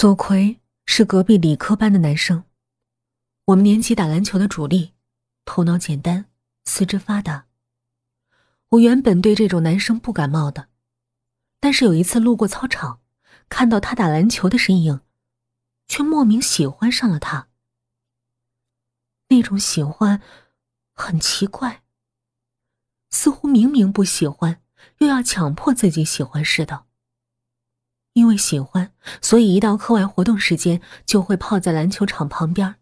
左奎是隔壁理科班的男生，我们年级打篮球的主力，头脑简单，四肢发达。我原本对这种男生不感冒的，但是有一次路过操场，看到他打篮球的身影，却莫名喜欢上了他。那种喜欢很奇怪，似乎明明不喜欢，又要强迫自己喜欢似的。因为喜欢，所以一到课外活动时间就会泡在篮球场旁边。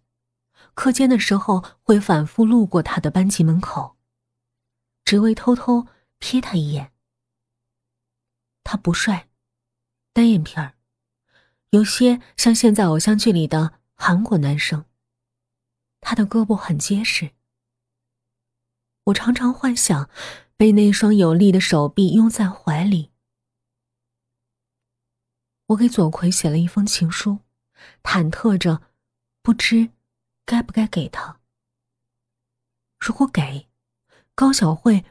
课间的时候会反复路过他的班级门口，只为偷偷瞥他一眼。他不帅，单眼皮儿，有些像现在偶像剧里的韩国男生。他的胳膊很结实，我常常幻想被那双有力的手臂拥在怀里。我给左奎写了一封情书，忐忑着，不知该不该给他。如果给，高小慧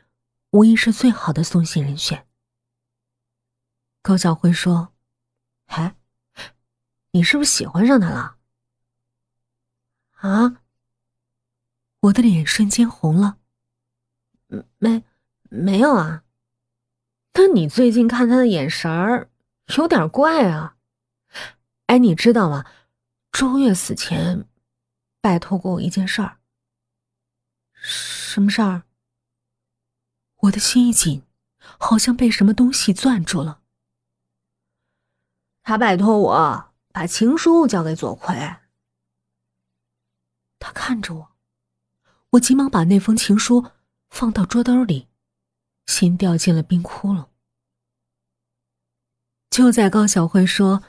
无疑是最好的送信人选。高小慧说：“哎，你是不是喜欢上他了？”啊！我的脸瞬间红了。没，没有啊。那你最近看他的眼神儿？有点怪啊！哎，你知道吗？周月死前拜托过我一件事儿。什么事儿？我的心一紧，好像被什么东西攥住了。他拜托我把情书交给左奎。他看着我，我急忙把那封情书放到桌兜里，心掉进了冰窟窿。就在高小慧说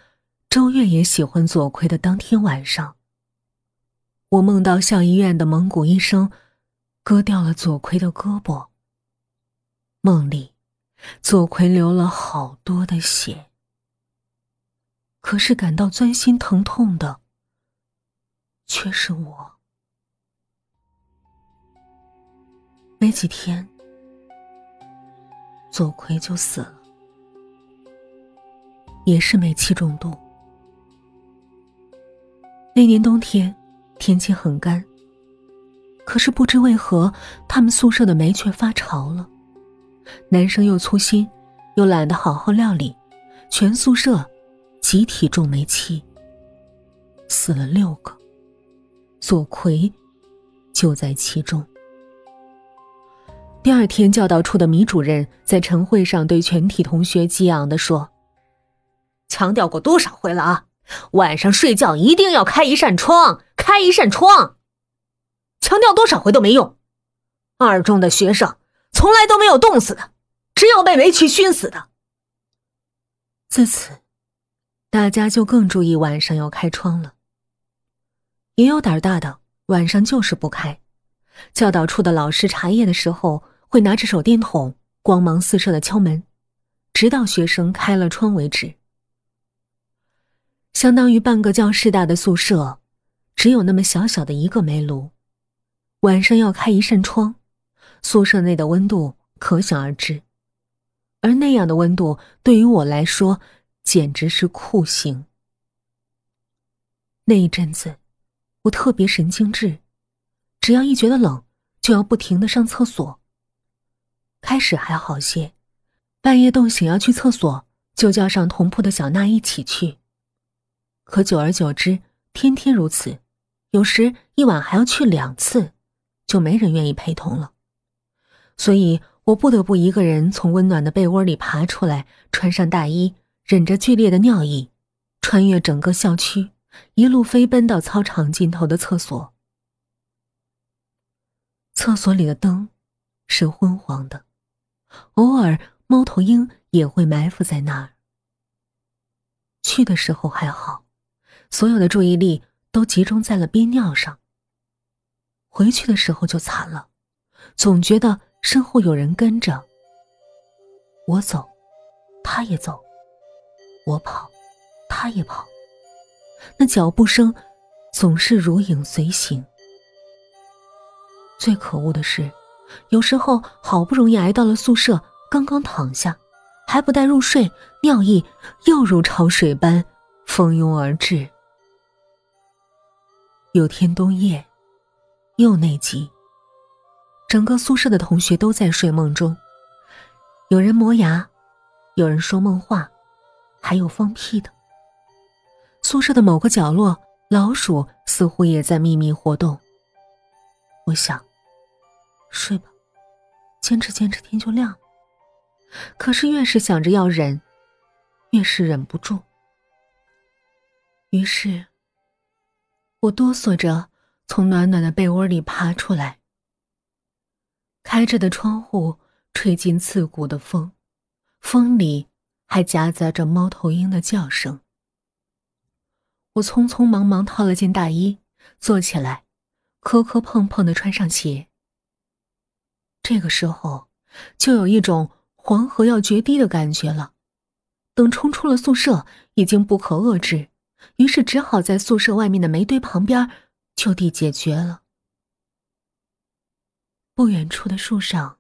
周月也喜欢左奎的当天晚上，我梦到校医院的蒙古医生割掉了左奎的胳膊。梦里，左奎流了好多的血，可是感到钻心疼痛的却是我。没几天，左奎就死了。也是煤气中毒。那年冬天，天气很干。可是不知为何，他们宿舍的煤却发潮了。男生又粗心，又懒得好好料理，全宿舍集体中煤气，死了六个，左奎就在其中。第二天，教导处的米主任在晨会上对全体同学激昂地说。强调过多少回了啊！晚上睡觉一定要开一扇窗，开一扇窗。强调多少回都没用。二中的学生从来都没有冻死的，只有被煤气熏死的。自此，大家就更注意晚上要开窗了。也有胆大的，晚上就是不开。教导处的老师查夜的时候，会拿着手电筒，光芒四射的敲门，直到学生开了窗为止。相当于半个教室大的宿舍，只有那么小小的一个煤炉，晚上要开一扇窗，宿舍内的温度可想而知。而那样的温度对于我来说简直是酷刑。那一阵子，我特别神经质，只要一觉得冷，就要不停的上厕所。开始还好些，半夜冻醒要去厕所，就叫上同铺的小娜一起去。可久而久之，天天如此，有时一晚还要去两次，就没人愿意陪同了。所以我不得不一个人从温暖的被窝里爬出来，穿上大衣，忍着剧烈的尿意，穿越整个校区，一路飞奔到操场尽头的厕所。厕所里的灯是昏黄的，偶尔猫头鹰也会埋伏在那儿。去的时候还好。所有的注意力都集中在了憋尿上。回去的时候就惨了，总觉得身后有人跟着。我走，他也走；我跑，他也跑。那脚步声总是如影随形。最可恶的是，有时候好不容易挨到了宿舍，刚刚躺下，还不待入睡，尿意又如潮水般。蜂拥而至。有天冬夜，又内急。整个宿舍的同学都在睡梦中，有人磨牙，有人说梦话，还有放屁的。宿舍的某个角落，老鼠似乎也在秘密活动。我想，睡吧，坚持坚持，天就亮了。可是越是想着要忍，越是忍不住。于是，我哆嗦着从暖暖的被窝里爬出来。开着的窗户吹进刺骨的风，风里还夹杂着猫头鹰的叫声。我匆匆忙忙套了件大衣，坐起来，磕磕碰碰的穿上鞋。这个时候，就有一种黄河要决堤的感觉了。等冲出了宿舍，已经不可遏制，于是只好在宿舍外面的煤堆旁边就地解决了。不远处的树上，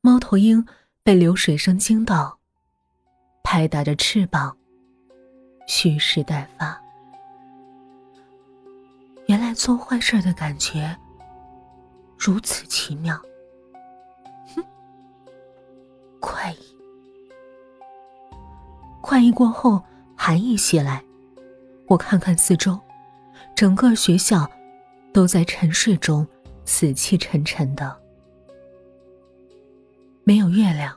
猫头鹰被流水声惊到，拍打着翅膀，蓄势待发。原来做坏事的感觉如此奇妙。哼，快意，快意过后，寒意袭来。我看看四周，整个学校都在沉睡中。死气沉沉的，没有月亮。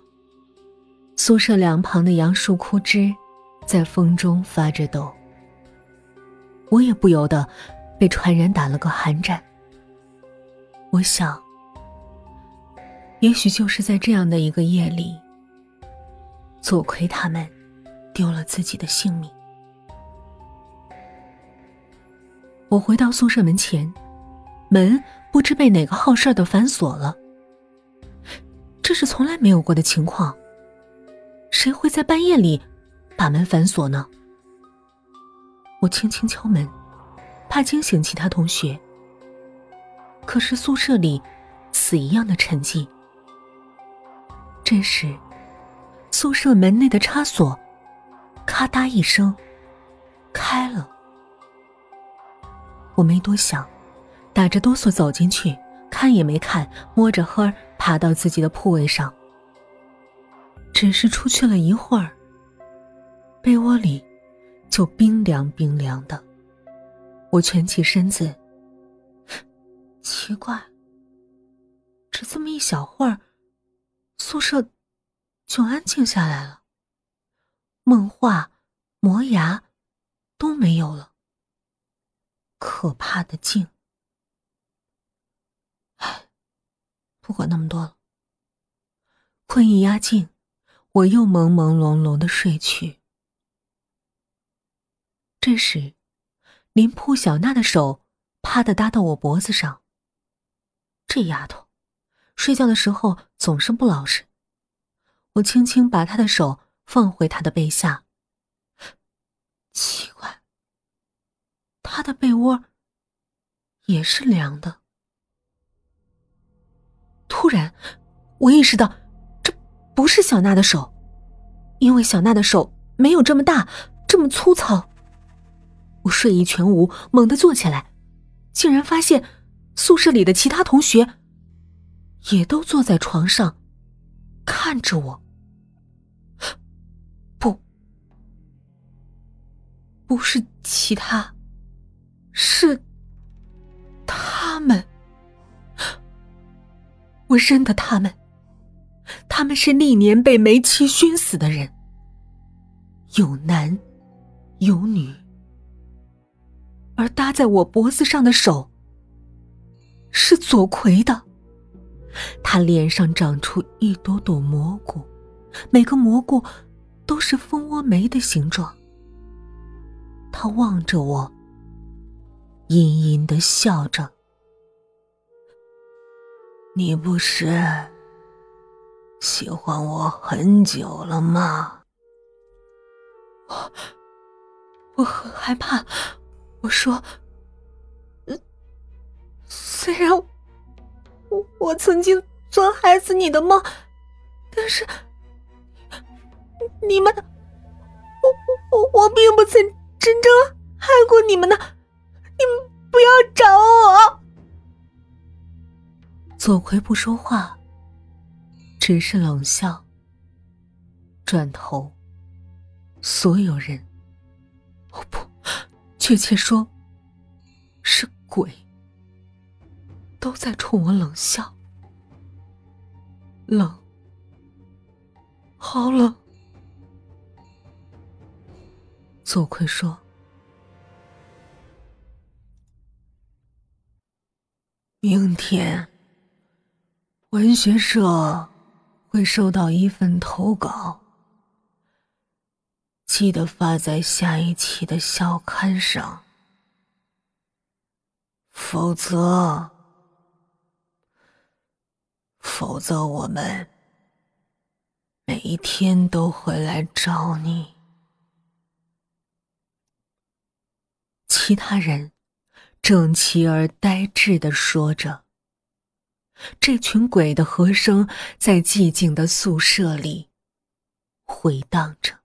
宿舍两旁的杨树枯枝在风中发着抖，我也不由得被传染打了个寒战。我想，也许就是在这样的一个夜里，左奎他们丢了自己的性命。我回到宿舍门前，门。不知被哪个好事的反锁了，这是从来没有过的情况。谁会在半夜里把门反锁呢？我轻轻敲门，怕惊醒其他同学。可是宿舍里死一样的沉寂。这时，宿舍门内的插锁咔嗒一声开了。我没多想。打着哆嗦走进去，看也没看，摸着黑爬到自己的铺位上。只是出去了一会儿，被窝里就冰凉冰凉的。我蜷起身子，奇怪，只这么一小会儿，宿舍就安静下来了，梦话、磨牙都没有了，可怕的静。不管那么多了，困意压境，我又朦朦胧胧的睡去。这时，林铺小娜的手啪的搭到我脖子上。这丫头，睡觉的时候总是不老实。我轻轻把她的手放回她的背下。奇他，的被窝也是凉的。突然，我意识到，这不是小娜的手，因为小娜的手没有这么大，这么粗糙。我睡意全无，猛地坐起来，竟然发现宿舍里的其他同学也都坐在床上，看着我。不，不是其他，是他们。我认得他们，他们是历年被煤气熏死的人，有男有女，而搭在我脖子上的手是左奎的，他脸上长出一朵朵蘑菇，每个蘑菇都是蜂窝煤的形状。他望着我，阴阴的笑着。你不是喜欢我很久了吗？我我很害怕。我说，虽然我我曾经做害死你的梦，但是你们，我我我并不曾真正害过你们呢，们不要找我。左奎不说话，只是冷笑。转头，所有人，哦不，确切说，是鬼，都在冲我冷笑。冷，好冷。左奎说：“明天，文学社会收到一份投稿，记得发在下一期的校刊上，否则，否则我们每一天都会来找你。”其他人整齐而呆滞的说着。这群鬼的和声在寂静的宿舍里回荡着。